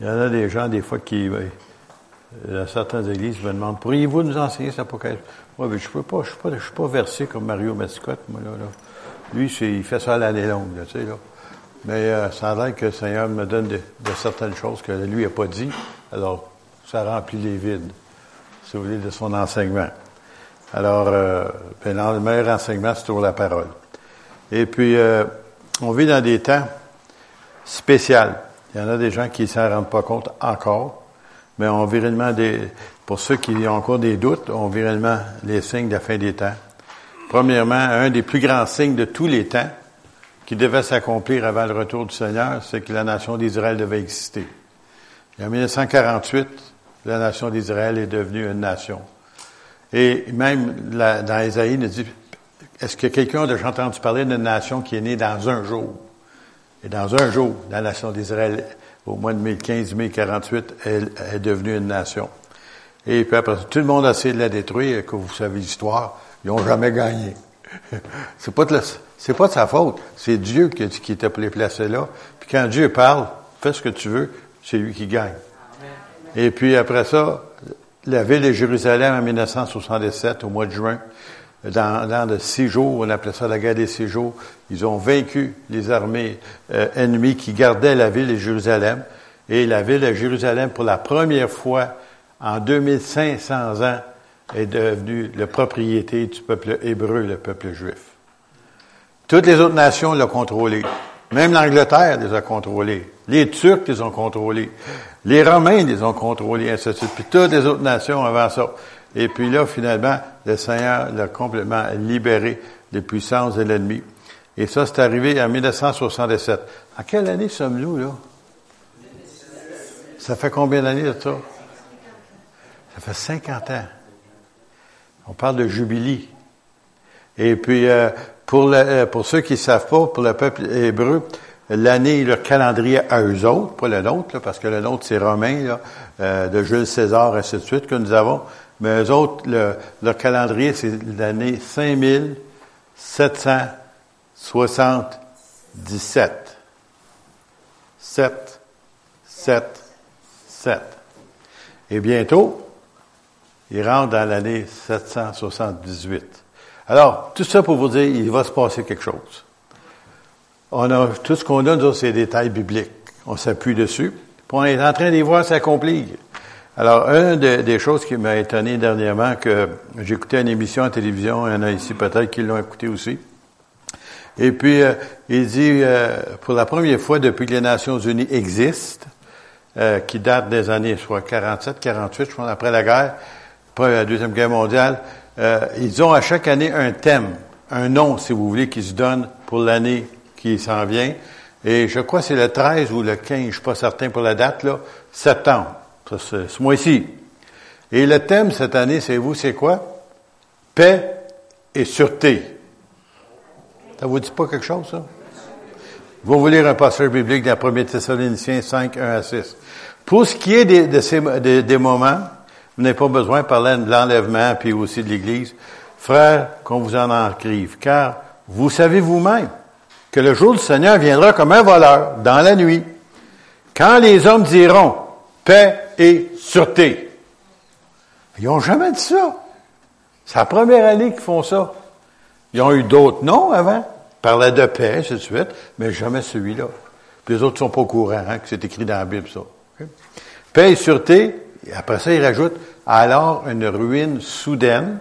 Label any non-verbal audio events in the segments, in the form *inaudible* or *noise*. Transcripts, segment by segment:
Il y en a des gens, des fois, qui, euh, dans certaines églises, me demandent, pourriez-vous nous enseigner ça pour Moi, mais je peux pas, je suis pas, suis pas versé comme Mario Mascotte, moi, là. là. Lui, il fait ça l'année longue, tu sais, là. Mais euh, ça a l'air que le Seigneur me donne de, certaines choses que lui n'a pas dit. Alors, ça remplit les vides, si vous voulez, de son enseignement. Alors, euh, ben, le meilleur enseignement, c'est toujours la parole. Et puis, euh, on vit dans des temps spéciaux. Il y en a des gens qui ne s'en rendent pas compte encore, mais on vit des, pour ceux qui ont encore des doutes, on vit les signes de la fin des temps. Premièrement, un des plus grands signes de tous les temps, qui devait s'accomplir avant le retour du Seigneur, c'est que la nation d'Israël devait exister. Et en 1948, la nation d'Israël est devenue une nation. Et même dans Isaïe, il dit, est-ce que quelqu'un a déjà entendu parler d'une nation qui est née dans un jour? Et dans un jour, la nation d'Israël, au mois de 1015-1048, elle est devenue une nation. Et puis après, tout le monde a essayé de la détruire, que vous savez l'histoire, ils n'ont jamais gagné. *laughs* c'est pas de c'est pas de sa faute. C'est Dieu qui, qui t'a placé là. Puis quand Dieu parle, fais ce que tu veux, c'est lui qui gagne. Et puis après ça, la ville de Jérusalem en 1977, au mois de juin, dans, dans de six jours, on appelait ça la guerre des six jours, ils ont vaincu les armées euh, ennemies qui gardaient la ville de Jérusalem. Et la ville de Jérusalem, pour la première fois en 2500 ans, est devenue la propriété du peuple hébreu, le peuple juif. Toutes les autres nations l'ont contrôlé. Même l'Angleterre les a contrôlés. Les Turcs les ont contrôlés. Les Romains les ont contrôlés, ainsi de suite. Puis toutes les autres nations avant ça. Et puis là, finalement, le Seigneur l'a complètement libéré des puissances de l'ennemi. Et ça, c'est arrivé en 1967. En quelle année sommes-nous, là? Ça fait combien d'années de ça? Ça fait 50 ans. On parle de jubilee. Et puis, euh, pour, euh, pour ceux qui ne savent pas, pour le peuple hébreu, l'année, le calendrier à eux autres, pas le nôtre, parce que le nôtre, c'est romain, là, euh, de Jules César, ainsi de suite, que nous avons. Mais eux autres, le, leur calendrier, c'est l'année 5777. 7, 7, 7. Et bientôt, ils rentrent dans l'année 778. Alors, tout ça pour vous dire, il va se passer quelque chose. On a, tout ce qu'on a, nous, c'est des détails bibliques. On s'appuie dessus. Puis on est en train d'y voir s'accomplir. Alors, une des choses qui m'a étonné dernièrement, que j'écoutais une émission à télévision, il y en a ici peut-être qui l'ont écouté aussi. Et puis, euh, il dit, euh, pour la première fois depuis que les Nations Unies existent, euh, qui date des années soit 47, 48, je pense, après la guerre, après la Deuxième Guerre mondiale, euh, ils ont à chaque année un thème, un nom, si vous voulez, qui se donne pour l'année qui s'en vient. Et je crois que c'est le 13 ou le 15, je suis pas certain pour la date, là, septembre, ce mois-ci. Et le thème cette année, c'est vous, c'est quoi? Paix et sûreté. Ça vous dit pas quelque chose, ça? Vous voulez lire un passage biblique dans 1 Thessaloniciens 5, 1 à 6. Pour ce qui est des, de ces, des moments, vous n'avez pas besoin de parler de l'enlèvement puis aussi de l'Église. Frère, qu'on vous en écrive, car vous savez vous-même que le jour du Seigneur viendra comme un voleur dans la nuit, quand les hommes diront paix et sûreté. Ils n'ont jamais dit ça. C'est la première année qu'ils font ça. Ils ont eu d'autres noms avant. Ils parlaient de paix, ainsi de suite, mais jamais celui-là. Puis les autres ne sont pas au courant hein, que c'est écrit dans la Bible, ça. Paix et sûreté, et après ça, il rajoute, alors une ruine soudaine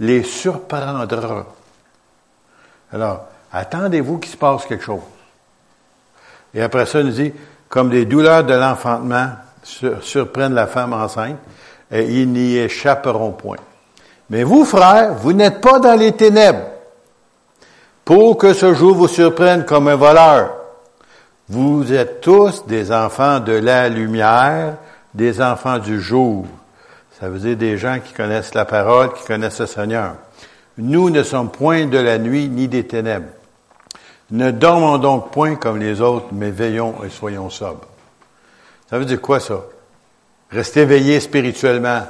les surprendra. Alors, attendez-vous qu'il se passe quelque chose. Et après ça, il nous dit, comme des douleurs de l'enfantement surprennent la femme enceinte, et ils n'y échapperont point. Mais vous, frères, vous n'êtes pas dans les ténèbres, pour que ce jour vous surprenne comme un voleur. Vous êtes tous des enfants de la lumière, des enfants du jour. Ça veut dire des gens qui connaissent la parole, qui connaissent le Seigneur. Nous ne sommes point de la nuit ni des ténèbres. Ne dormons donc point comme les autres, mais veillons et soyons sobres. Ça veut dire quoi ça? Restez veillés spirituellement.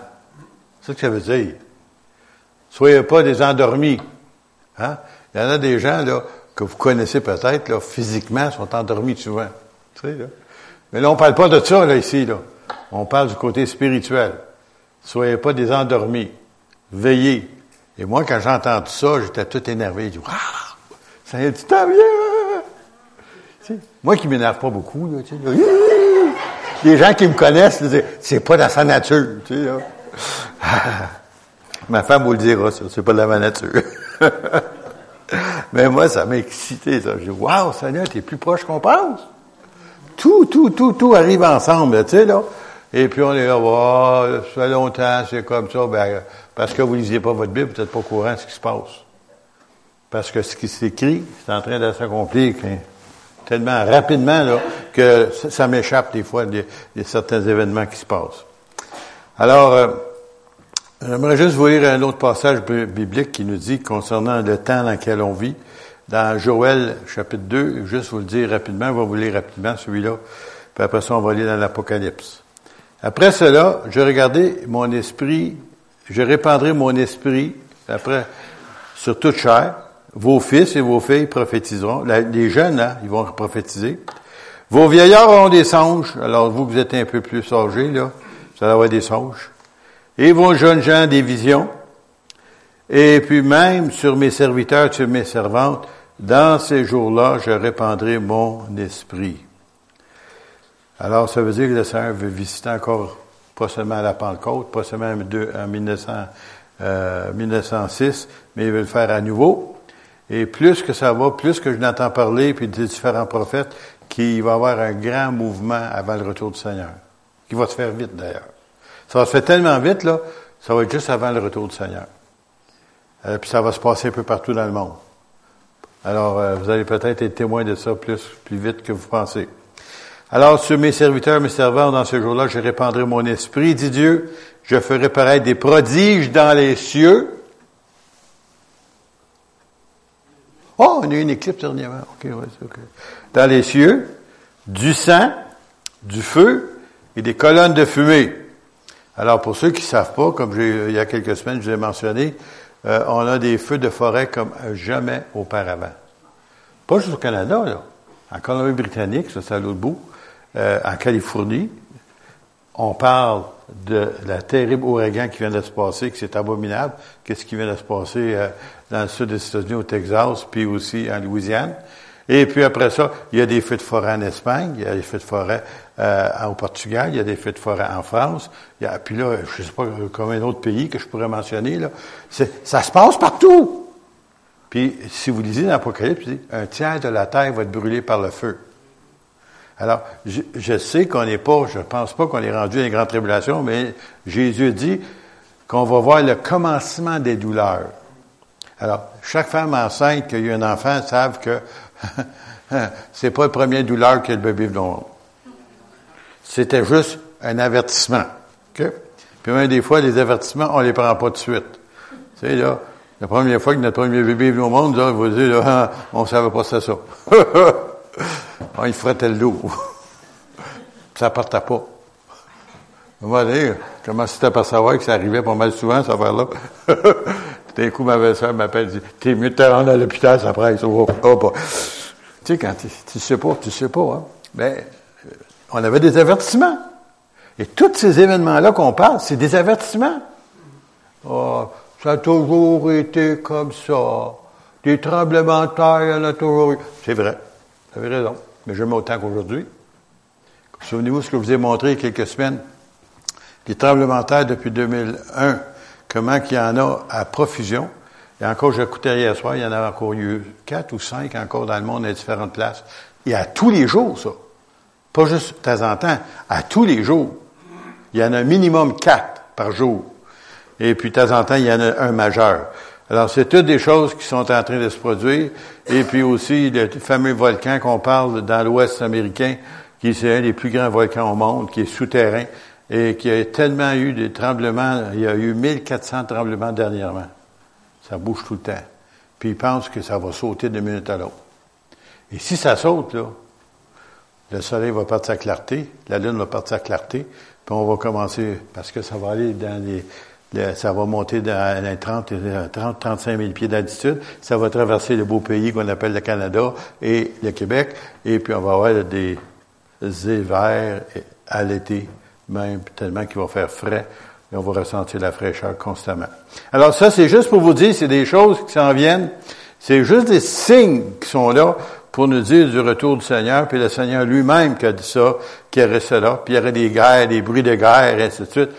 C'est ce que ça veut dire. Soyez pas des endormis. Hein? Il y en a des gens là, que vous connaissez peut-être, là, physiquement, sont endormis souvent. Tu sais, là. Mais là, on parle pas de ça, là, ici, là. On parle du côté spirituel. Soyez pas des endormis. Veillez. Et moi, quand j'ai entendu ça, j'étais tout énervé. Je dis, waouh! Ça y est, tu t'en moi qui m'énerve pas beaucoup, là, tu sais, *laughs* les gens qui me connaissent, c'est pas dans sa nature, tu sais, là. *laughs* Ma femme vous le dira, ça, c'est pas de la nature. *laughs* Mais moi, ça m'a excité, ça. Je dis, waouh, Seigneur, t'es plus proche qu'on pense. Tout, tout, tout, tout arrive ensemble, tu sais, là. Et puis on est là, oh, ça fait longtemps, c'est comme ça. Ben, parce que vous ne lisiez pas votre Bible, vous n'êtes pas au courant de ce qui se passe. Parce que ce qui s'écrit, c'est en train de s'accomplir tellement rapidement là, que ça, m'échappe des fois de, certains événements qui se passent. Alors, euh, j'aimerais juste vous lire un autre passage biblique qui nous dit concernant le temps dans lequel on vit. Dans Joël chapitre 2, juste vous le dire rapidement, on va vous lire rapidement celui-là, puis après ça, on va lire dans l'Apocalypse. Après cela, je regardais mon esprit, je répandrai mon esprit, après, sur toute chair. Vos fils et vos filles prophétiseront. Les jeunes, hein, ils vont prophétiser. Vos vieillards auront des songes. Alors, vous, vous êtes un peu plus âgés, là, vous allez avoir des songes. Et vos jeunes gens, des visions. Et puis même sur mes serviteurs, sur mes servantes, dans ces jours-là, je répandrai mon esprit. Alors, ça veut dire que le Seigneur veut visiter encore, pas seulement à la Pentecôte, pas seulement en 1900, euh, 1906, mais il veut le faire à nouveau. Et plus que ça va, plus que je n'entends parler, puis des différents prophètes, qu'il va y avoir un grand mouvement avant le retour du Seigneur, qui va se faire vite d'ailleurs. Ça va se faire tellement vite, là, ça va être juste avant le retour du Seigneur. Euh, puis ça va se passer un peu partout dans le monde. Alors, euh, vous allez peut-être être témoin de ça plus, plus vite que vous pensez. Alors, sur mes serviteurs, mes servants, dans ce jour-là, je répandrai mon esprit, dit Dieu. Je ferai paraître des prodiges dans les cieux. Oh, on a eu une éclipse dernièrement. OK, ouais, OK. Dans les cieux, du sang, du feu et des colonnes de fumée. Alors, pour ceux qui ne savent pas, comme il y a quelques semaines, je vous ai mentionné, euh, on a des feux de forêt comme jamais auparavant. Pas juste au Canada, là. En Colombie-Britannique, ça c'est à l'autre bout euh, en Californie. On parle de la terrible ouragan qui vient de se passer, que c'est abominable. Qu'est-ce qui vient de se passer euh, dans le sud des États-Unis, au Texas, puis aussi en Louisiane? Et puis après ça, il y a des feux de forêt en Espagne, il y a des feux de forêt euh, au Portugal, il y a des feux de forêt en France. Il y a, puis là, je ne sais pas combien d'autres pays que je pourrais mentionner. Là. Ça se passe partout. Puis, si vous lisez l'Apocalypse, un tiers de la terre va être brûlé par le feu. Alors, je, sais qu'on n'est pas, je pense pas qu'on est rendu à une grande tribulation, mais Jésus dit qu'on va voir le commencement des douleurs. Alors, chaque femme enceinte qui a eu un enfant savent que *laughs* c'est pas la première douleur que le bébé vient monde. C'était juste un avertissement. OK? Puis même des fois, les avertissements, on les prend pas de suite. Tu sais, là, la première fois que notre premier bébé vient au monde, là, on va dire, là, *laughs* on savait pas ça. *laughs* Ah, il frottait le dos. ça partait pas. Va dire, comment c'était pas savoir que ça arrivait pas mal souvent, ça va là. D'un coup, ma belle-sœur m'appelle dit, t'es mieux de te rendre à l'hôpital, ça presse. Oh, oh, oh, tu sais, quand tu, sais pas, tu sais pas, hein. Mais, euh, on avait des avertissements. Et tous ces événements-là qu'on parle, c'est des avertissements. Oh, ça a toujours été comme ça. Des tremblements de terre, il y en a toujours eu. C'est vrai. Vous avez raison mais jamais autant qu'aujourd'hui. Souvenez-vous ce que je vous ai montré il y a quelques semaines. Les tremblements de terre depuis 2001, comment qu'il y en a à profusion. Et encore, j'écoutais hier soir, il y en a encore eu quatre ou cinq encore dans le monde à différentes places. Y a tous les jours, ça. Pas juste de temps en temps, à tous les jours. Il y en a minimum quatre par jour. Et puis de temps en temps, il y en a un majeur. Alors, c'est toutes des choses qui sont en train de se produire. Et puis aussi, le fameux volcan qu'on parle dans l'Ouest américain, qui est un des plus grands volcans au monde, qui est souterrain, et qui a tellement eu des tremblements. Il y a eu 1400 tremblements dernièrement. Ça bouge tout le temps. Puis ils pensent que ça va sauter de minute à l'autre. Et si ça saute, là, le soleil va partir à clarté, la lune va partir à clarté, puis on va commencer, parce que ça va aller dans les, ça va monter les 30, 30, 35 000 pieds d'altitude. Ça va traverser le beau pays qu'on appelle le Canada et le Québec. Et puis, on va avoir des, hiver à l'été, même tellement qu'il va faire frais et on va ressentir la fraîcheur constamment. Alors ça, c'est juste pour vous dire, c'est des choses qui s'en viennent. C'est juste des signes qui sont là pour nous dire du retour du Seigneur, puis le Seigneur lui-même qui a dit ça, qui a resté là, puis il y aurait des guerres, des bruits de guerre, et ainsi de suite.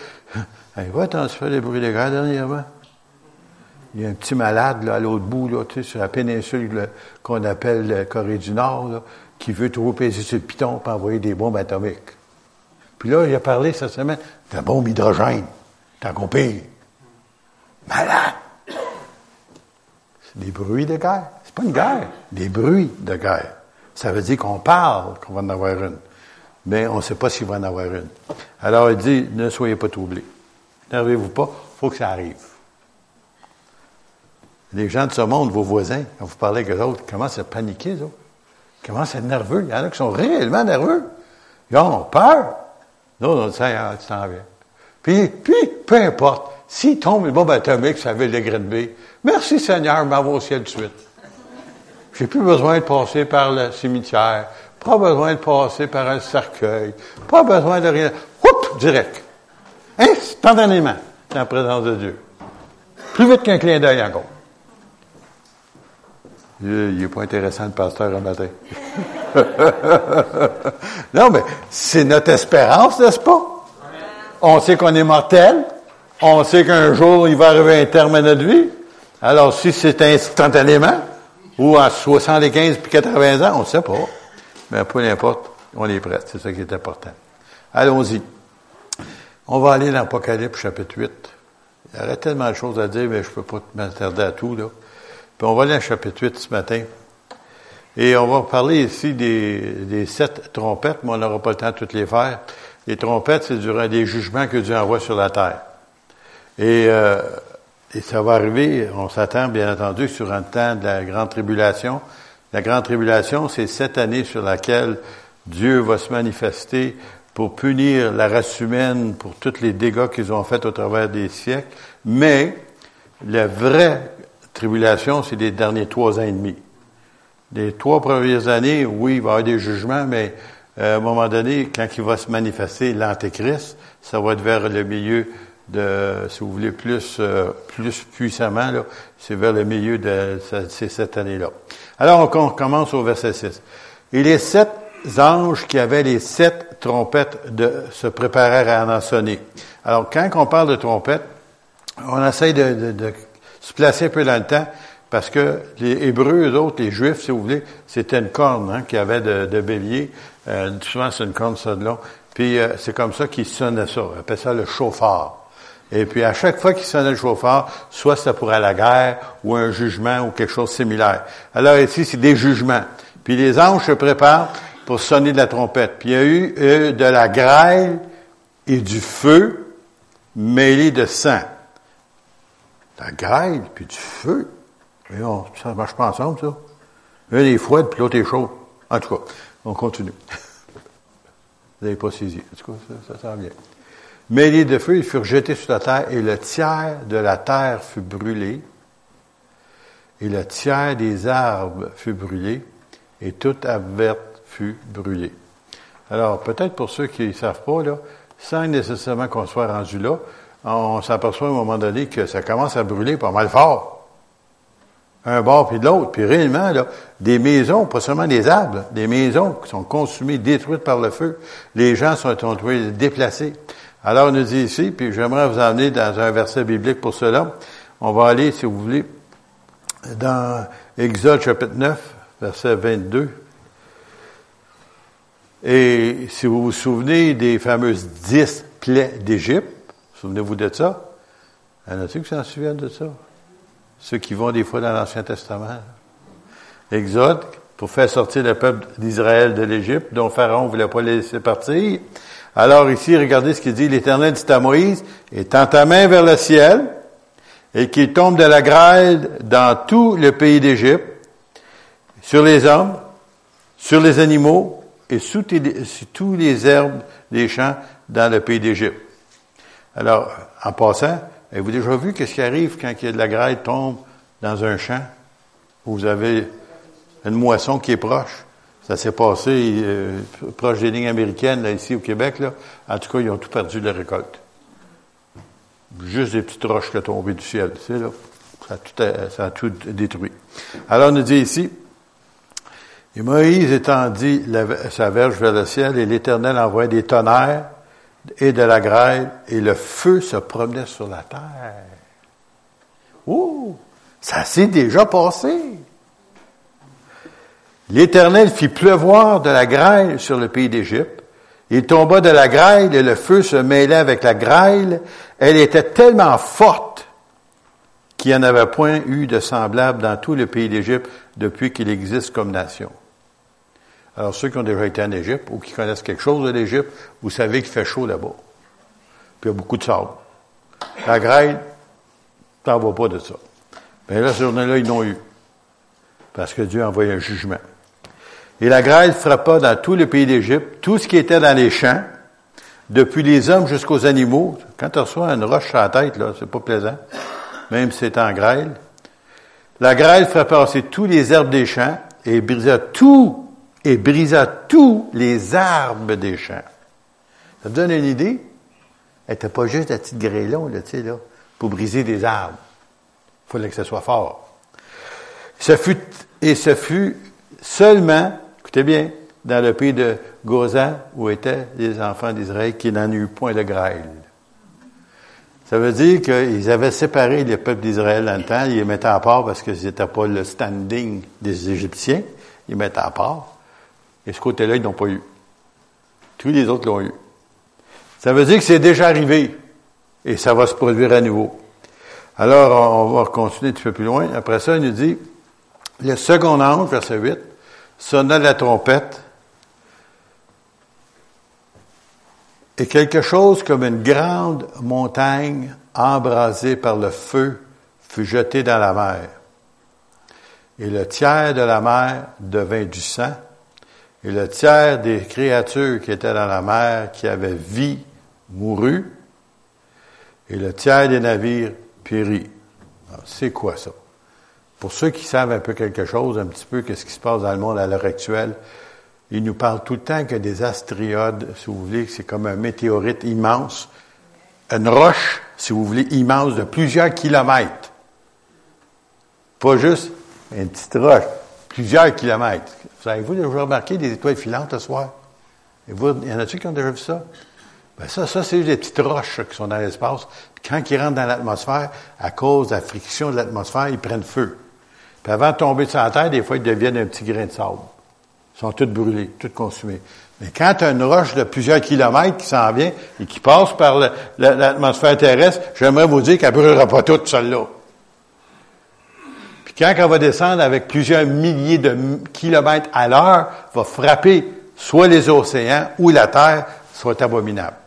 Hey, va t'en fait des bruits de guerre dernièrement? Il y a un petit malade là, à l'autre bout, là, tu sais, sur la péninsule qu'on appelle la Corée du Nord, qui veut trop peser sur le piton pour envoyer des bombes atomiques. Puis là, il a parlé cette semaine de la bombe hydrogène. T'as compris? Malade! C'est des bruits de guerre. C'est pas une guerre, des bruits de guerre. Ça veut dire qu'on parle qu'on va en avoir une. Mais on ne sait pas s'il va en avoir une. Alors il dit, ne soyez pas troublés. N'arrivez-vous pas, il faut que ça arrive. Les gens de ce monde, vos voisins, quand vous parlez avec eux autres, commencent à paniquer, eux Ils commencent à être nerveux. Il y en a qui sont réellement nerveux. Ils ont peur. Non, non, ça, tu t'en viens. Puis, puis, peu importe. S'il tombe une bombe atomique sur la ville de Grenby, merci Seigneur, m'en va au ciel de suite. J'ai plus besoin de passer par le cimetière, pas besoin de passer par un cercueil, pas besoin de rien. Oups, direct. Instantanément, dans la présence de Dieu. Plus vite qu'un clin d'œil encore. Il n'est pas intéressant le pasteur un matin. *laughs* non, mais c'est notre espérance, n'est-ce pas? On sait qu'on est mortel. On sait qu'un jour, il va arriver un terme à notre vie. Alors, si c'est instantanément, ou à 75 puis 80 ans, on ne sait pas. Mais peu importe, on est prêt. C'est ça qui est important. Allons-y. On va aller dans l'Apocalypse chapitre 8. Il y aurait tellement de choses à dire, mais je ne peux pas m'attarder à tout, là. Puis on va aller dans chapitre 8 ce matin. Et on va parler ici des, des sept trompettes, mais on n'aura pas le temps de toutes les faire. Les trompettes, c'est durant des jugements que Dieu envoie sur la terre. Et, euh, et ça va arriver, on s'attend bien entendu sur un temps de la grande tribulation. La grande tribulation, c'est cette année sur laquelle Dieu va se manifester pour punir la race humaine pour tous les dégâts qu'ils ont faits au travers des siècles. Mais la vraie tribulation, c'est les derniers trois ans et demi. Les trois premières années, oui, il va y avoir des jugements, mais euh, à un moment donné, quand il va se manifester l'Antéchrist, ça va être vers le milieu de, si vous voulez, plus, euh, plus puissamment, là, c'est vers le milieu de cette année-là. Alors, on commence au verset 6. Et les sept anges qui avaient les sept trompettes se préparèrent à en sonner. Alors, quand on parle de trompettes, on essaye de, se placer un peu dans le temps, parce que les Hébreux, eux autres, les Juifs, si vous voulez, c'était une corne hein, qui avait de, de bélier. Euh, souvent, c'est une corne ça de long. Puis, euh, c'est comme ça qu'ils sonnaient ça. On appelle ça le chauffard. Et puis, à chaque fois qu'ils sonnaient le chauffard, soit c'était pour à la guerre, ou un jugement, ou quelque chose de similaire. Alors ici, c'est des jugements. Puis les anges se préparent pour sonner de la trompette. Puis il y a eu de la grêle et du feu mêlés de sang. La grêle, puis du feu. Ça marche pas ensemble, ça. Un est froid, puis l'autre est chaud. En tout cas, on continue. *laughs* Vous n'avez pas saisi. En tout cas, ça, ça sent bien. Mêlés de feu, ils furent jetés sur la terre, et le tiers de la terre fut brûlé, et le tiers des arbres fut brûlé, et toute verte Alors, peut-être pour ceux qui ne savent pas, là, sans nécessairement qu'on soit rendu là, on s'aperçoit à un moment donné que ça commence à brûler pas mal fort. Un bord puis de l'autre. Puis réellement, là, des maisons, pas seulement des arbres, des maisons qui sont consumées, détruites par le feu. Les gens sont déplacés. Alors, on nous dit ici, puis j'aimerais vous emmener dans un verset biblique pour cela. On va aller, si vous voulez, dans Exode chapitre 9, verset 22. Et si vous vous souvenez des fameuses dix plaies d'Égypte, souvenez-vous de ça? Y en a-t-il qui s'en souviennent de ça? Ceux qui vont des fois dans l'Ancien Testament. Exode, pour faire sortir le peuple d'Israël de l'Égypte, dont Pharaon ne voulait pas les laisser partir. Alors ici, regardez ce qu'il dit. L'Éternel dit à Moïse, étends ta main vers le ciel, et qu'il tombe de la grêle dans tout le pays d'Égypte, sur les hommes, sur les animaux, et sous, tous les herbes des champs dans le pays d'Égypte. Alors, en passant, avez-vous déjà vu qu'est-ce qui arrive quand y a de la grêle tombe dans un champ où vous avez une moisson qui est proche? Ça s'est passé euh, proche des lignes américaines, ici au Québec. En tout cas, ils ont tout perdu de la récolte. Juste des petites roches qui sont tombées du ciel. Tu sais, là. Ça, a tout, euh, ça a tout détruit. Alors, on nous dit ici, et Moïse étendit sa verge vers le ciel, et l'Éternel envoya des tonnerres et de la grêle, et le feu se promenait sur la terre. Ouh! Ça s'est déjà passé. L'Éternel fit pleuvoir de la grêle sur le pays d'Égypte. Il tomba de la grêle et le feu se mêlait avec la grêle. Elle était tellement forte qu'il n'y en avait point eu de semblable dans tout le pays d'Égypte depuis qu'il existe comme nation. Alors, ceux qui ont déjà été en Égypte ou qui connaissent quelque chose de l'Égypte, vous savez qu'il fait chaud là-bas. Puis il y a beaucoup de sable. La grêle, t'en vois pas de ça. Mais là, ce journée-là, ils l'ont eu. Parce que Dieu a envoyé un jugement. Et la grêle frappa dans tout le pays d'Égypte, tout ce qui était dans les champs, depuis les hommes jusqu'aux animaux. Quand tu reçois une roche sur la tête, là, c'est pas plaisant, même si c'est en grêle. La grêle frappa aussi tous les herbes des champs et brisa tout, et brisa tous les arbres des champs. Ça te donne une idée? Elle n'était pas juste la petite grêlon, là, tu sais, là, pour briser des arbres. Il fallait que ce soit fort. Ce fut, et ce fut seulement Écoutez bien, dans le pays de Gozan, où étaient les enfants d'Israël, qui n'en eu point de grêle. Ça veut dire qu'ils avaient séparé les peuples d'Israël dans le temps, ils les mettaient à part parce qu'ils n'étaient pas le standing des Égyptiens, ils les mettaient à part. Et ce côté-là, ils n'ont pas eu. Tous les autres l'ont eu. Ça veut dire que c'est déjà arrivé et ça va se produire à nouveau. Alors, on va continuer un petit peu plus loin. Après ça, il nous dit, le second ange, verset 8, sonna la trompette, et quelque chose comme une grande montagne embrasée par le feu fut jeté dans la mer. Et le tiers de la mer devint du sang, et le tiers des créatures qui étaient dans la mer, qui avaient vie, mourut, et le tiers des navires périt. C'est quoi ça? Pour ceux qui savent un peu quelque chose, un petit peu qu'est-ce qui se passe dans le monde à l'heure actuelle, ils nous parlent tout le temps que des astriodes, si vous voulez, c'est comme un météorite immense, une roche, si vous voulez, immense de plusieurs kilomètres. Pas juste une petite roche, plusieurs kilomètres. Vous avez-vous déjà remarqué des étoiles filantes ce soir? Et vous, y en a-tu qui ont déjà vu ça? Ben ça, ça, c'est des petites roches qui sont dans l'espace. Quand ils rentrent dans l'atmosphère, à cause de la friction de l'atmosphère, ils prennent feu. Puis avant de tomber sur la terre, des fois, ils deviennent un petit grain de sable. Ils sont tous brûlés, tous consumés. Mais quand tu une roche de plusieurs kilomètres qui s'en vient et qui passe par l'atmosphère terrestre, j'aimerais vous dire qu'elle ne brûlera pas toute, celle-là. Quand elle va descendre avec plusieurs milliers de kilomètres à l'heure, va frapper soit les océans ou la terre, soit abominable.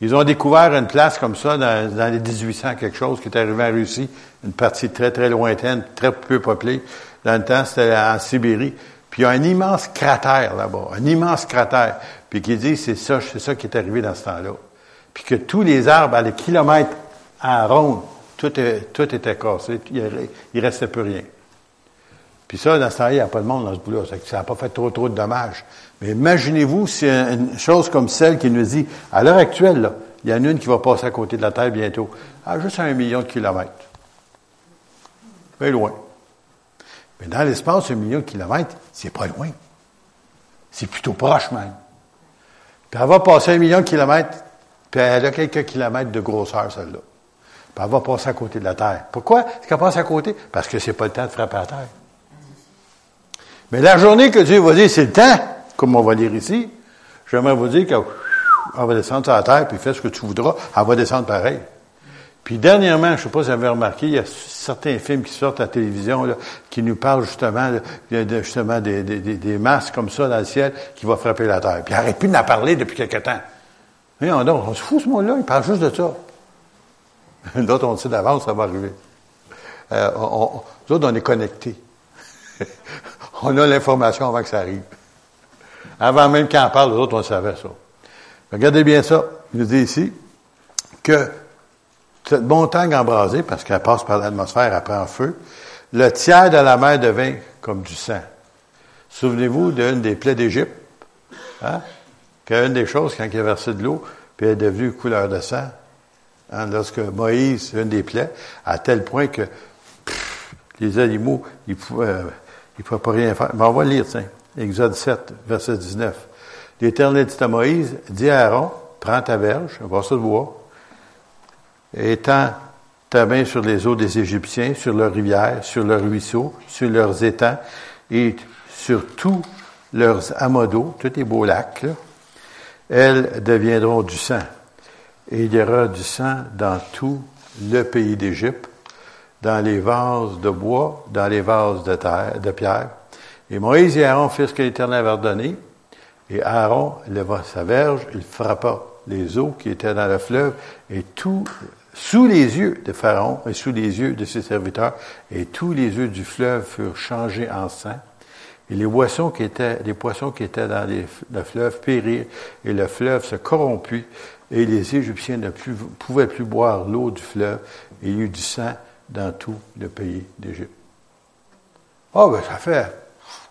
Ils ont découvert une place comme ça dans, les 1800, quelque chose qui est arrivé en Russie, une partie très, très lointaine, très peu peuplée. Dans le temps, c'était en Sibérie. Puis il y a un immense cratère là-bas, un immense cratère. Puis qui dit, c'est ça, c'est ça qui est arrivé dans ce temps-là. Puis que tous les arbres à des kilomètres en ronde, tout, est, tout était cassé, il, il restait plus rien. Puis ça, dans ce temps-là, il n'y a pas de monde dans ce bout-là. Ça n'a pas fait trop, trop de dommages. Mais imaginez-vous si une chose comme celle qui nous dit, à l'heure actuelle, là, il y en a une qui va passer à côté de la Terre bientôt, à juste un million de kilomètres. Très loin. Mais dans l'espace, un million de kilomètres, c'est pas loin. C'est plutôt proche même. Puis elle va passer un million de kilomètres, puis elle a quelques kilomètres de grosseur, celle-là. Puis elle va passer à côté de la Terre. Pourquoi? Est-ce qu'elle passe à côté? Parce que c'est pas le temps de frapper la Terre. Mais la journée que Dieu va dire, c'est le temps, comme on va lire ici, j'aimerais vous dire qu'elle va descendre sur la terre, puis fais ce que tu voudras, elle va descendre pareil. Puis dernièrement, je ne sais pas si vous avez remarqué, il y a certains films qui sortent à la télévision là, qui nous parlent justement, de, justement des, des, des, masses comme ça dans le ciel qui vont frapper la terre. Puis arrête plus d'en parler depuis quelque temps. Mais on, on se fout ce monde-là, il parle juste de ça. *laughs* D'autres, on le sait d'avance, ça va arriver. Euh, on, nous autres, on est connectés. *laughs* on a l'information avant que ça arrive. Avant même qu'on parle, les autres, on savait ça. Regardez bien ça. Il nous dit ici que cette montagne embrasée, parce qu'elle passe par l'atmosphère, elle prend feu, le tiers de la mer devint comme du sang. Souvenez-vous d'une des plaies d'Égypte, hein? qu'une des choses, quand il a versé de l'eau, puis elle est devenue couleur de sang, hein? lorsque Moïse, une des plaies, à tel point que les animaux, ils pouvaient, euh, pouvaient pas rien faire. Mais on va lire, tiens. Exode 7, verset 19. L'Éternel dit à Moïse, dis à Aaron, prends ta verge, un morceau de bois, et étends ta main sur les eaux des Égyptiens, sur leurs rivières, sur leurs ruisseaux, sur leurs étangs, et sur tous leurs amodos, tous les beaux lacs, elles deviendront du sang. Et il y aura du sang dans tout le pays d'Égypte, dans les vases de bois, dans les vases de terre, de pierre. Et Moïse et Aaron firent ce que l'Éternel avait ordonné. Et Aaron leva sa verge, il frappa les eaux qui étaient dans le fleuve, et tout, sous les yeux de Pharaon et sous les yeux de ses serviteurs, et tous les yeux du fleuve furent changés en sang. Et les poissons qui étaient, les poissons qui étaient dans le fleuve périrent, et le fleuve se corrompit, et les Égyptiens ne pouvaient plus boire l'eau du fleuve, et il y eut du sang dans tout le pays d'Égypte. Ah, ben, ça fait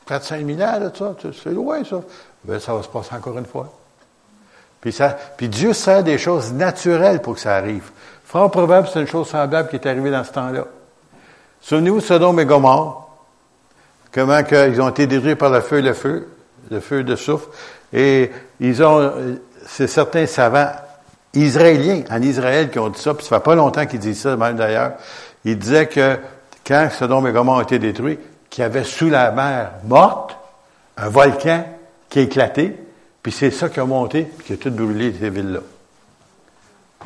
4-5 000 ans, ça. C'est loin, ça. Ben, ça va se passer encore une fois. Puis, ça, puis Dieu sert des choses naturelles pour que ça arrive. Fort probable, c'est une chose semblable qui est arrivée dans ce temps-là. Souvenez-vous de Sodome et Gomorre. Comment ils ont été détruits par le feu, le feu, le feu de soufre. Et ils ont, c'est certains savants israéliens en Israël qui ont dit ça, puis ça fait pas longtemps qu'ils disent ça, même d'ailleurs. Ils disaient que quand Sodome et Gomorre ont été détruits, qu'il y avait sous la mer morte un volcan qui a éclaté, puis c'est ça qui a monté, puis qui a tout brûlé ces villes-là.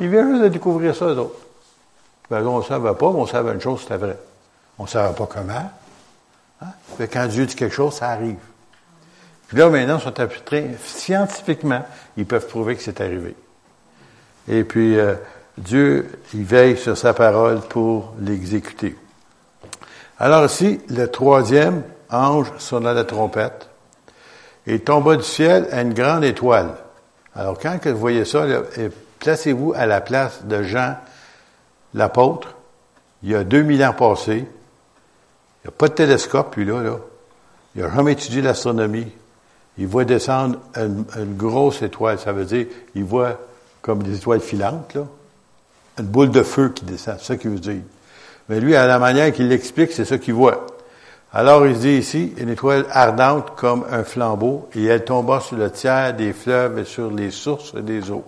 Ils viennent juste de découvrir ça, eux autres. Ben, on ne savait pas, mais on savait une chose, c'était vrai. On ne savait pas comment. Quand Dieu dit quelque chose, ça arrive. Puis là, maintenant, sont scientifiquement, ils peuvent prouver que c'est arrivé. Et puis, euh, Dieu, il veille sur sa parole pour l'exécuter. Alors ici, le troisième ange sonna la trompette et tomba du ciel à une grande étoile. Alors quand vous voyez ça, placez-vous à la place de Jean l'apôtre. Il y a 2000 ans passés. Il n'y a pas de télescope, lui, là. là. Il n'a jamais étudié l'astronomie. Il voit descendre une, une, grosse étoile. Ça veut dire, il voit comme des étoiles filantes, là. Une boule de feu qui descend. C'est ça qu'il veut dire. Mais lui, à la manière qu'il l'explique, c'est ça qu'il voit. Alors, il dit ici, une étoile ardente comme un flambeau, et elle tomba sur le tiers des fleuves et sur les sources des eaux.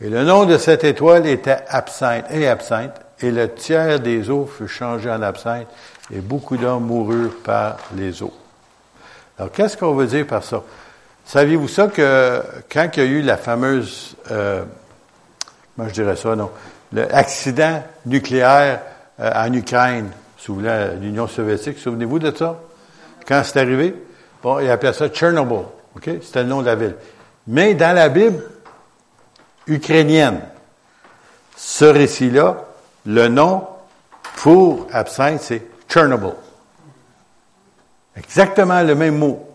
Et le nom de cette étoile était absinthe, et absinthe, et le tiers des eaux fut changé en absinthe, et beaucoup d'hommes moururent par les eaux. Alors, qu'est-ce qu'on veut dire par ça? Saviez-vous ça que quand il y a eu la fameuse, euh, moi je dirais ça, non, l'accident nucléaire euh, en Ukraine, sous l'Union soviétique. Souvenez-vous de ça? Quand c'est arrivé? Bon, il appelait ça Chernobyl. OK? C'était le nom de la ville. Mais dans la Bible ukrainienne, ce récit-là, le nom pour absinthe, c'est Chernobyl. Exactement le même mot.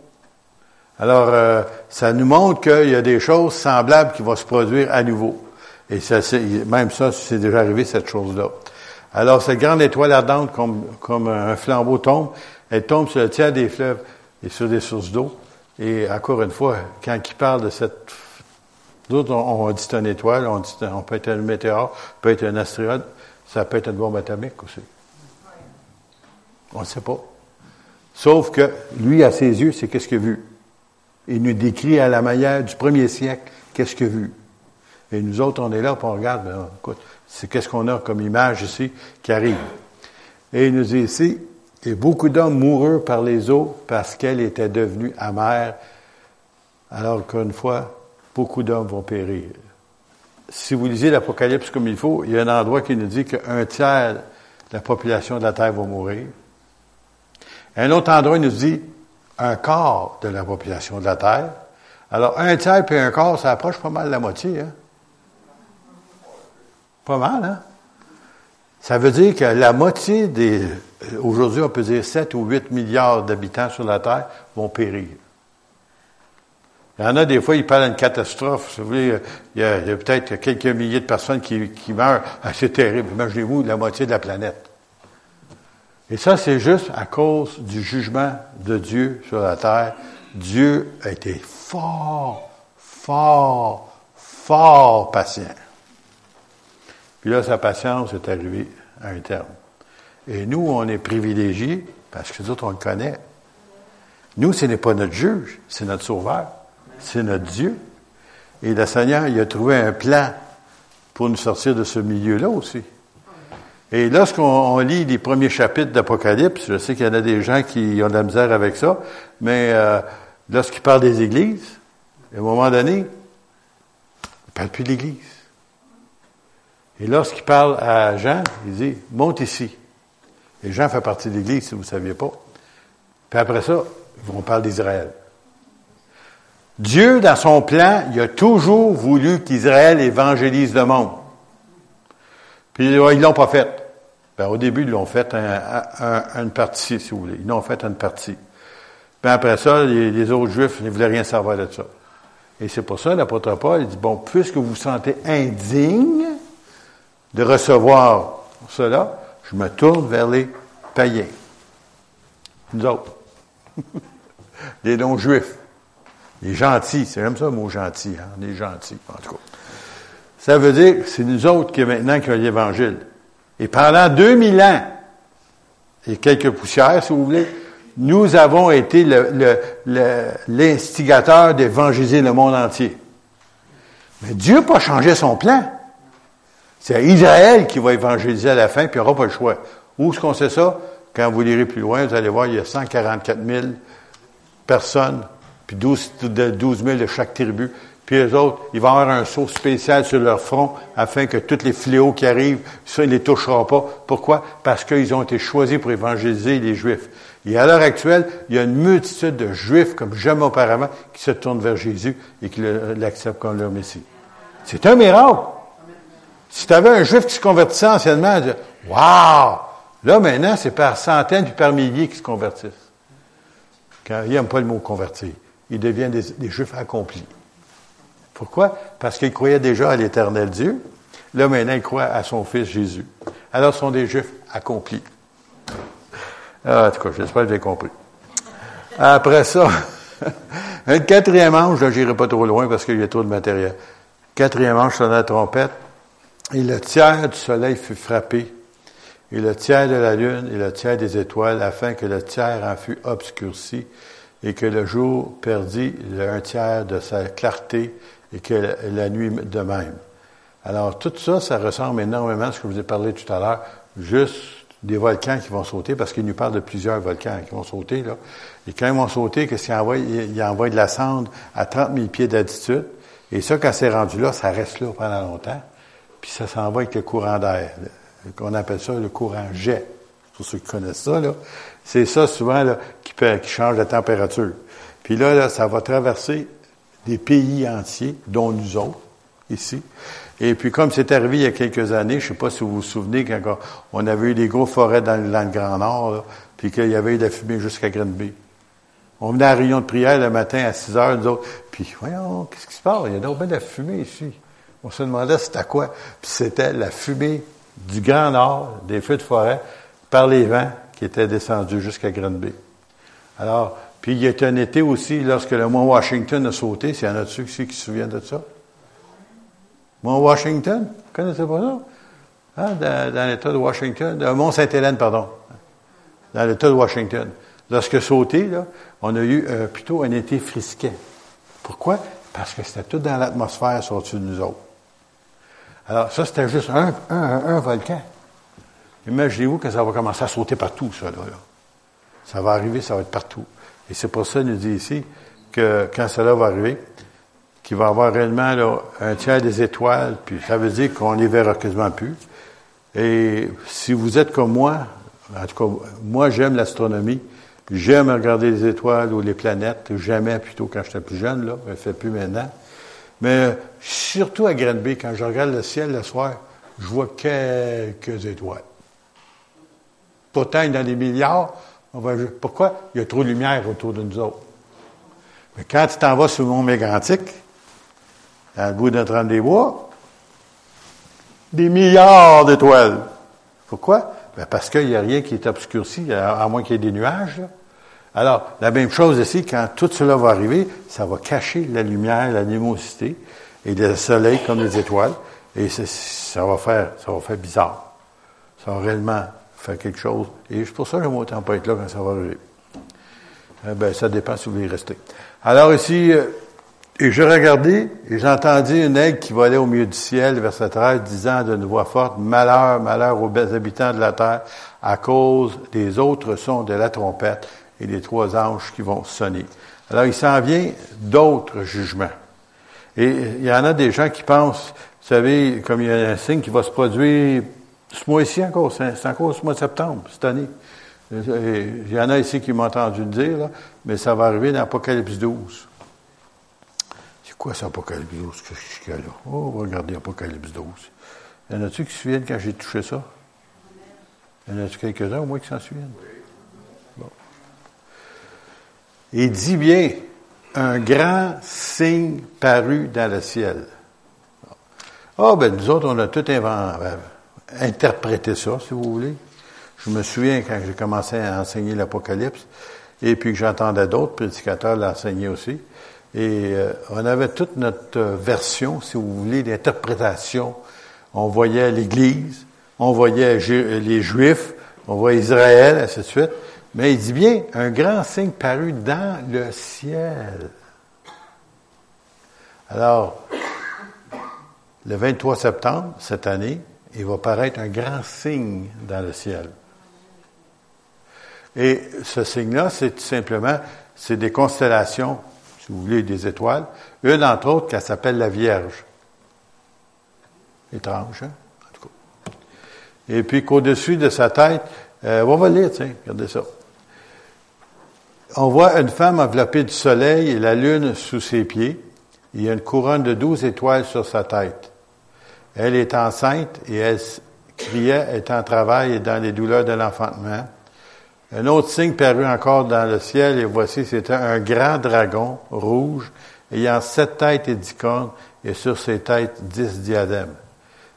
Alors, euh, ça nous montre qu'il y a des choses semblables qui vont se produire à nouveau. Et ça, même ça, c'est déjà arrivé, cette chose-là. Alors, cette grande étoile ardente, comme, un flambeau tombe, elle tombe sur le tiers des fleuves et sur des sources d'eau. Et encore une fois, quand il parle de cette... D'autres, on, dit c'est une étoile, on dit on peut être un météore, peut être un astéroïde, ça peut être une bombe atomique aussi. On ne sait pas. Sauf que lui, à ses yeux, c'est qu'est-ce qu'il a vu? Il nous décrit à la manière du premier siècle qu'est-ce qu'il a vu. Et nous autres, on est là, puis on regarde, écoute, c'est qu'est-ce qu'on a comme image ici qui arrive. Et il nous dit ici, et beaucoup d'hommes moururent par les eaux parce qu'elle était devenue amère. Alors qu'une fois, beaucoup d'hommes vont périr. Si vous lisez l'Apocalypse comme il faut, il y a un endroit qui nous dit qu'un tiers de la population de la terre va mourir. Un autre endroit nous dit un quart de la population de la terre. Alors, un tiers puis un quart, ça approche pas mal de la moitié. Hein? Pas mal, hein? Ça veut dire que la moitié des, aujourd'hui, on peut dire 7 ou 8 milliards d'habitants sur la Terre vont périr. Il y en a des fois, ils parlent d'une catastrophe. Vous voulez, il y a, peut-être quelques milliers de personnes qui, qui meurent. Ah, c'est terrible. Imaginez-vous la moitié de la planète. Et ça, c'est juste à cause du jugement de Dieu sur la terre. Dieu a été fort, fort, fort patient. Puis là, sa patience est arrivée à un terme. Et nous, on est privilégiés parce que nous autres, on le connaît. Nous, ce n'est pas notre juge, c'est notre sauveur. C'est notre Dieu. Et le Seigneur, il a trouvé un plan pour nous sortir de ce milieu-là aussi. Et lorsqu'on lit les premiers chapitres d'Apocalypse, je sais qu'il y en a des gens qui ont de la misère avec ça, mais euh, lorsqu'il parle des églises, à un moment donné, il ne parle plus d'église. Et lorsqu'il parle à Jean, il dit, monte ici. Et Jean fait partie de l'Église, si vous ne saviez pas. Puis après ça, on parle d'Israël. Dieu, dans son plan, il a toujours voulu qu'Israël évangélise le monde. Puis ils l'ont pas fait. Ben, au début, ils l'ont fait une partie, si vous voulez. Ils l'ont fait une partie. Puis après ça, les, autres Juifs ne voulaient rien savoir de ça. Et c'est pour ça, l'apôtre Paul, il dit, bon, puisque vous vous sentez indigne de recevoir cela, je me tourne vers les païens. Nous autres. *laughs* les non-juifs. Les gentils. C'est même ça le mot gentil, hein? Les gentils, en tout cas. Ça veut dire que c'est nous autres qui, maintenant, qui avons l'Évangile. Et pendant 2000 ans, et quelques poussières, si vous voulez, nous avons été l'instigateur le, d'évangéliser le monde entier. Mais Dieu n'a pas changé son plan. C'est Israël qui va évangéliser à la fin, puis il n'y aura pas le choix. Où est-ce qu'on sait ça? Quand vous lirez plus loin, vous allez voir, il y a 144 000 personnes, puis 12, 12 000 de chaque tribu. Puis les autres, il va y avoir un saut spécial sur leur front afin que tous les fléaux qui arrivent, ça, ne les touchera pas. Pourquoi? Parce qu'ils ont été choisis pour évangéliser les Juifs. Et à l'heure actuelle, il y a une multitude de Juifs, comme jamais auparavant, qui se tournent vers Jésus et qui l'acceptent comme leur Messie. C'est un miracle. Si tu avais un juif qui se convertissait anciennement, tu dis, Wow! Là, maintenant, c'est par centaines puis par milliers qui se convertissent. Quand ils n'aiment pas le mot convertir. Ils deviennent des, juifs accomplis. Pourquoi? Parce qu'ils croyaient déjà à l'éternel Dieu. Là, maintenant, ils croient à son Fils Jésus. Alors, ce sont des juifs accomplis. Ah, en tout cas, j'espère que avez compris. Après ça, *laughs* un quatrième ange, là, j'irai pas trop loin parce qu'il y a trop de matériel. Quatrième ange sonna la trompette. Et le tiers du soleil fut frappé, et le tiers de la lune, et le tiers des étoiles, afin que le tiers en fût obscurci, et que le jour perdit un tiers de sa clarté, et que la nuit de même. Alors, tout ça, ça ressemble énormément à ce que je vous ai parlé tout à l'heure, juste des volcans qui vont sauter, parce qu'il nous parle de plusieurs volcans qui vont sauter, là. Et quand ils vont sauter, qu'est-ce qu'ils envoient? Ils envoient de la cendre à 30 000 pieds d'altitude. Et ça, quand c'est rendu là, ça reste là pendant longtemps puis ça s'en va avec le courant d'air. On appelle ça le courant jet. Pour ceux qui connaissent ça, là. C'est ça souvent là, qui, peut, qui change la température. Puis là, là, ça va traverser des pays entiers, dont nous autres, ici. Et puis, comme c'est arrivé il y a quelques années, je ne sais pas si vous vous souvenez, quand on avait eu des gros forêts dans, le Grand Nord, là, puis qu'il y avait eu de la fumée jusqu'à Grenby. On venait à la réunion de prière le matin à 6 heures, nous autres, puis voyons, qu'est-ce qui se passe? Il y a donc bien de fumée ici. On se demandait c'était quoi. Puis c'était la fumée du Grand Nord, des feux de forêt, par les vents qui étaient descendus jusqu'à Granby. Alors, puis il y a un été aussi, lorsque le mont Washington a sauté, s'il y en a dessus qui se souviennent de ça? Mont Washington? Vous connaissez pas ça? Hein, dans, l'État de Washington, le Mont Sainte-Hélène, pardon. Dans l'État de Washington. Lorsque sauté, là, on a eu euh, plutôt un été frisquet. Pourquoi? Parce que c'était tout dans l'atmosphère sur dessus de nous autres. Alors, ça, c'était juste un, un, volcan. Imaginez-vous que ça va commencer à sauter partout, ça, là, Ça va arriver, ça va être partout. Et c'est pour ça qu'il nous dit ici que quand cela va arriver, qu'il va y avoir réellement un tiers des étoiles, puis ça veut dire qu'on les verra quasiment plus. Et si vous êtes comme moi, en tout cas, moi j'aime l'astronomie, j'aime regarder les étoiles ou les planètes, j'aimais plutôt quand j'étais plus jeune, là, je ne fais plus maintenant. Mais surtout à Granby, quand je regarde le ciel le soir, je vois quelques étoiles. Pourtant, dans des milliards, on va, pourquoi? Il y a trop de lumière autour de nous autres. Mais quand tu t'en vas sur le mont Mégantic, à le bout d'un trente des bois, des milliards d'étoiles. Pourquoi? Ben, parce qu'il n'y a rien qui est obscurci, à, moins qu'il y ait des nuages. Alors, la même chose ici, quand tout cela va arriver, ça va cacher la lumière, la luminosité, et le soleil comme les étoiles, et ça va faire, ça va faire bizarre. Ça va réellement faire quelque chose. Et c'est pour ça que j'aime autant pas être là quand ça va arriver. Eh ben, ça dépend si vous voulez rester. Alors ici, euh, et je regardais, et j'entendis une aigle qui volait au milieu du ciel, verset 13, disant d'une voix forte, Malheur, malheur aux habitants de la terre, à cause des autres sons de la trompette et des trois anges qui vont sonner. Alors, il s'en vient d'autres jugements. Et il y en a des gens qui pensent, vous savez, comme il y a un signe qui va se produire ce mois-ci encore, c'est encore ce mois de septembre, cette année. Il y en a ici qui m'ont entendu dire, mais ça va arriver dans l'Apocalypse 12. C'est quoi ça, Apocalypse 12? Qu'est-ce qu'il y a là? Oh, on va Apocalypse 12. Y en a-tu qui se souviennent quand j'ai touché ça? Y en a-tu quelques-uns au moins qui s'en souviennent? Bon. Il dit bien, un grand signe paru dans le ciel. Ah, ben nous autres, on a tout inventé, euh, interprété ça, si vous voulez. Je me souviens quand j'ai commencé à enseigner l'Apocalypse, et puis que j'entendais d'autres prédicateurs l'enseigner aussi. Et euh, on avait toute notre euh, version, si vous voulez, d'interprétation. On voyait l'Église, on voyait les Juifs, on voyait Israël, ainsi de suite. Mais il dit bien, un grand signe paru dans le ciel. Alors, le 23 septembre, cette année, il va paraître un grand signe dans le ciel. Et ce signe-là, c'est tout simplement, c'est des constellations, si vous voulez, des étoiles. Une, entre autres, qui s'appelle la Vierge. Étrange, hein? En tout cas. Et puis qu'au-dessus de sa tête, euh, on va lire, tiens, regardez ça. On voit une femme enveloppée du soleil et la lune sous ses pieds. Il y a une couronne de douze étoiles sur sa tête. Elle est enceinte et elle criait, est en travail et dans les douleurs de l'enfantement. Un autre signe parut encore dans le ciel, et voici, c'était un grand dragon rouge, ayant sept têtes et dix cornes, et sur ses têtes dix diadèmes.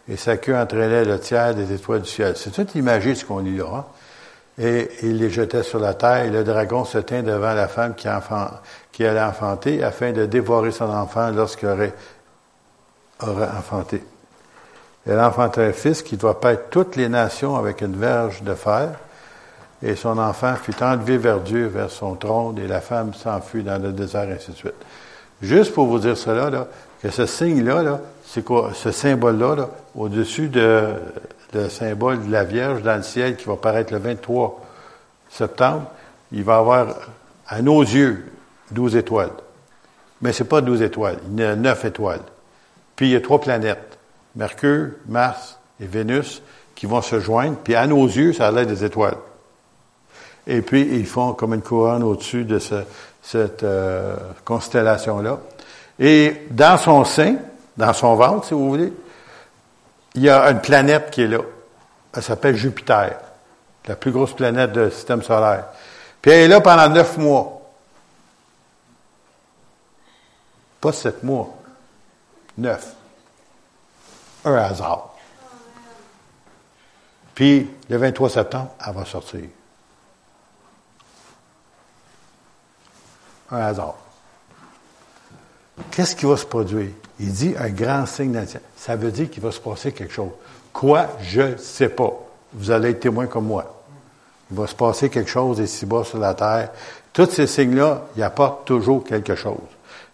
Et sa queue entraînait le tiers des étoiles du ciel. C'est toute imagé ce qu'on là. Hein. Et il les jetait sur la terre, et le dragon se tint devant la femme qui, allait enfanter, afin de dévorer son enfant lorsqu'il aurait enfanté. Elle enfanterait un fils qui doit paître toutes les nations avec une verge de fer, et son enfant fut enlevé vers Dieu, vers son trône, et la femme s'enfuit dans le désert, ainsi de suite. Juste pour vous dire cela, que ce signe-là, -là, c'est ce symbole-là, -là, au-dessus de, le symbole de la Vierge dans le ciel qui va paraître le 23 septembre, il va avoir, à nos yeux, 12 étoiles. Mais c'est pas 12 étoiles, il y a 9 étoiles. Puis il y a trois planètes, Mercure, Mars et Vénus, qui vont se joindre, puis à nos yeux, ça a l'air des étoiles. Et puis, ils font comme une couronne au-dessus de cette euh, constellation-là. Et dans son sein, dans son ventre, si vous voulez, il y a une planète qui est là. Elle s'appelle Jupiter, la plus grosse planète du système solaire. Puis elle est là pendant neuf mois. Pas sept mois. Neuf. Un hasard. Puis, le 23 septembre, elle va sortir. un hasard. Qu'est-ce qui va se produire? Il dit un grand signe dans Ça veut dire qu'il va se passer quelque chose. Quoi? Je ne sais pas. Vous allez être témoin comme moi. Il va se passer quelque chose ici-bas sur la terre. Tous ces signes-là, ils apportent toujours quelque chose.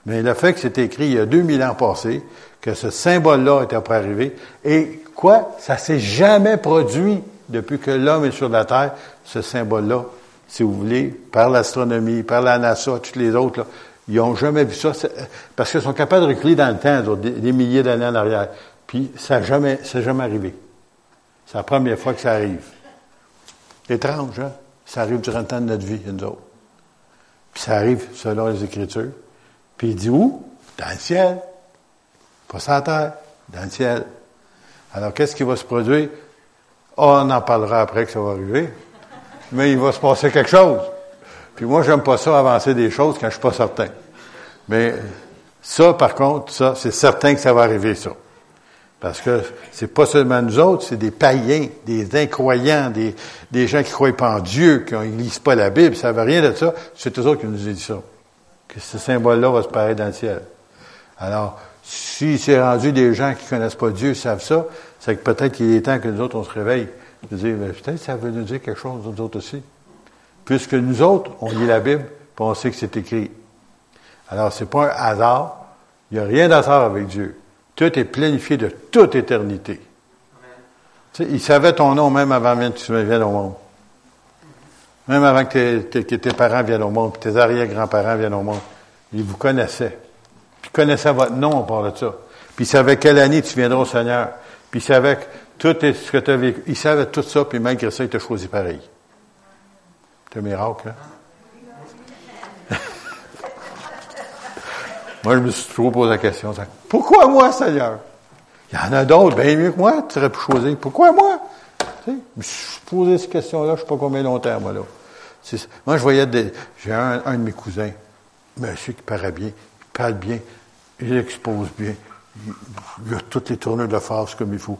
Mais le fait que c'est écrit il y a 2000 ans passés, que ce symbole-là était pour arriver, et quoi? Ça s'est jamais produit depuis que l'homme est sur la terre, ce symbole-là si vous voulez, par l'astronomie, par la NASA, toutes les autres, là, ils n'ont jamais vu ça, parce qu'ils sont capables de reculer dans le temps, des, milliers d'années en arrière. Puis ça n'a jamais, jamais arrivé. C'est la première fois que ça arrive. Étrange, hein? Ça arrive durant le temps de notre vie, nous autres. Puis ça arrive selon les Écritures. Puis il dit où? Dans le ciel. Pas sur terre, dans le ciel. Alors, qu'est-ce qui va se produire? On en parlera après que ça va arriver mais il va se passer quelque chose. Puis moi, j'aime pas ça avancer des choses quand je suis pas certain. Mais ça, par contre, ça, c'est certain que ça va arriver, ça. Parce que c'est pas seulement nous autres, c'est des païens, des incroyants, des, gens qui croient pas en Dieu, qui ne lisent pas la Bible, ça veut rien de ça. C'est eux autres qui nous dit ça. Que ce symbole-là va se paraître dans le ciel. Alors, si c'est rendu des gens qui connaissent pas Dieu, savent ça, c'est que peut-être qu'il est temps que nous autres, on se réveille. De dire, ben, peut-être ça veut nous dire quelque chose, nous autres aussi. Puisque nous autres, on lit la Bible, puis on sait que c'est écrit. Alors, c'est pas un hasard. Il n'y a rien d'hasard avec Dieu. Tout est planifié de toute éternité. Il savait ton nom même avant que tu viennes au monde. Même avant que, tes, parents viennent au monde, puis tes arrière-grands-parents viennent au monde. Il vous connaissait. Puis il connaissait votre nom, on parle de ça. Puis il savait quelle année tu viendras au Seigneur. Puis il savait tout ce que tu as vécu. Il savait tout ça, puis malgré ça, il t'a choisi pareil. C'est un miracle, hein? *laughs* Moi, je me suis toujours posé la question. Pourquoi moi, Seigneur? Il y en a d'autres, bien mieux que moi, tu aurais pu choisir. Pourquoi moi? Je me suis posé cette question-là, je ne sais pas combien longtemps, moi, là. Moi, je voyais des, j'ai un, de mes cousins, monsieur qui paraît bien, parle bien, il expose bien, il, a toutes les tournures de phrases comme il faut.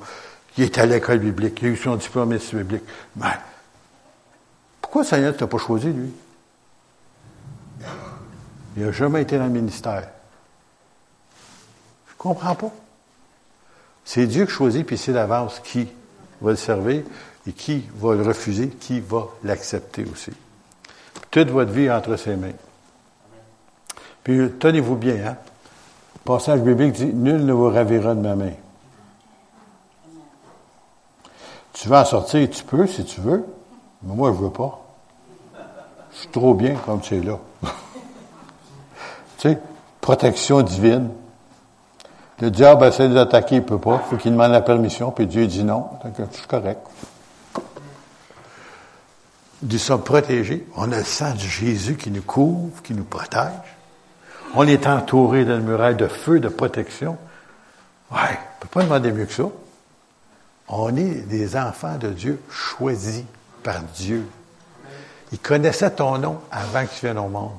Il est à l'école biblique, il a eu son diplôme biblique. Mais, ben, pourquoi Seigneur ne t'a pas choisi, lui? Il n'a jamais été dans le ministère. Je ne comprends pas. C'est Dieu qui choisit, puis c'est d'avance qui va le servir et qui va le refuser, qui va l'accepter aussi. Toute votre vie entre ses mains. Puis tenez-vous bien, hein? Le passage biblique dit Nul ne vous ravira de ma main. Tu veux en sortir, tu peux si tu veux, mais moi je ne veux pas. Je suis trop bien comme tu es là. *laughs* tu sais, protection divine. Le diable essaie de l'attaquer, il ne peut pas. Il faut qu'il demande la permission, puis Dieu dit non. Donc, je suis correct. Nous sommes protégés. On a le sang de Jésus qui nous couvre, qui nous protège. On est entouré d'une muraille de feu, de protection. Ouais, on ne peut pas demander mieux que ça. On est des enfants de Dieu choisis par Dieu. Il connaissait ton nom avant que tu viennes au monde.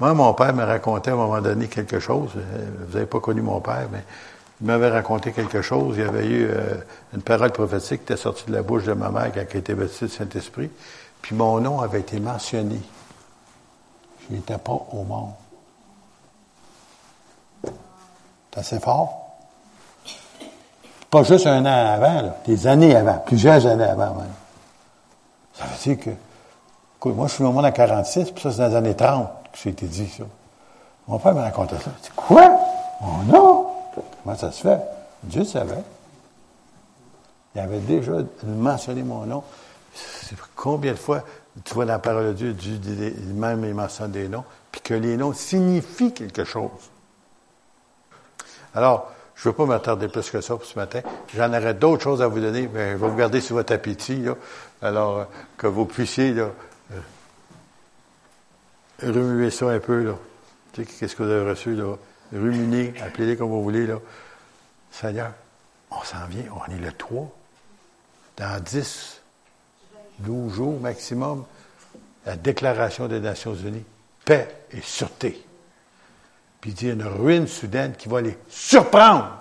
Moi, mon père me racontait à un moment donné quelque chose. Euh, vous n'avez pas connu mon père, mais il m'avait raconté quelque chose. Il y avait eu euh, une parole prophétique qui était sortie de la bouche de ma mère quand elle était baptisée du Saint-Esprit. Puis mon nom avait été mentionné. Je n'étais pas au monde. C'est assez fort. Pas juste un an avant, là, des années avant, plusieurs années avant même. Ça veut dire que moi, je suis au monde en 46, puis ça, c'est dans les années 30 que a été dit, ça. Mon père me racontait ça. Il dit, quoi? Oh non! Comment ça se fait? Dieu savait. Il avait déjà mentionné mon nom. Combien de fois, tu vois dans la parole de Dieu, Dieu dit, même il mentionne des noms, puis que les noms signifient quelque chose. Alors, je ne veux pas m'attarder plus que ça pour ce matin. J'en aurais d'autres choses à vous donner, mais je vais vous garder sur votre appétit, là. Alors, euh, que vous puissiez, là, remuez ça un peu. Tu sais, qu'est-ce que vous avez reçu, là? Ruminez, appelez-les comme vous voulez. Seigneur, on s'en vient, on est le 3. Dans 10, 12 jours maximum, la déclaration des Nations Unies. Paix et sûreté. Puis il dit une ruine soudaine qui va les surprendre.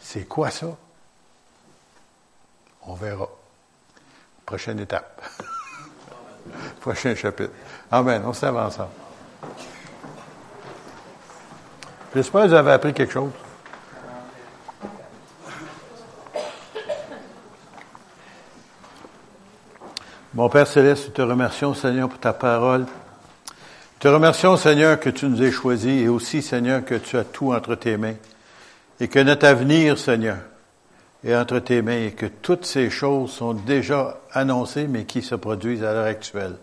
C'est quoi ça? On verra. Prochaine étape. *laughs* Prochain chapitre. Amen. On s'avance ensemble. J'espère que vous avez appris quelque chose. Mon Père Céleste, nous te remercions, Seigneur, pour ta parole. Te remercions, Seigneur, que tu nous aies choisis et aussi, Seigneur, que tu as tout entre tes mains et que notre avenir, Seigneur, est entre tes mains et que toutes ces choses sont déjà annoncées mais qui se produisent à l'heure actuelle.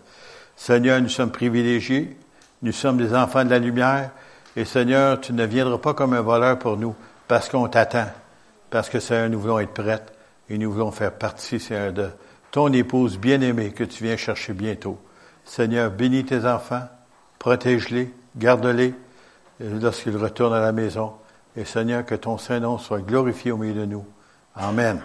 Seigneur, nous sommes privilégiés, nous sommes des enfants de la lumière, et Seigneur, tu ne viendras pas comme un voleur pour nous, parce qu'on t'attend, parce que Seigneur, nous voulons être prêts, et nous voulons faire partie, Seigneur, de ton épouse bien-aimée que tu viens chercher bientôt. Seigneur, bénis tes enfants, protège-les, garde-les euh, lorsqu'ils retournent à la maison, et Seigneur, que ton Saint-Nom soit glorifié au milieu de nous. Amen.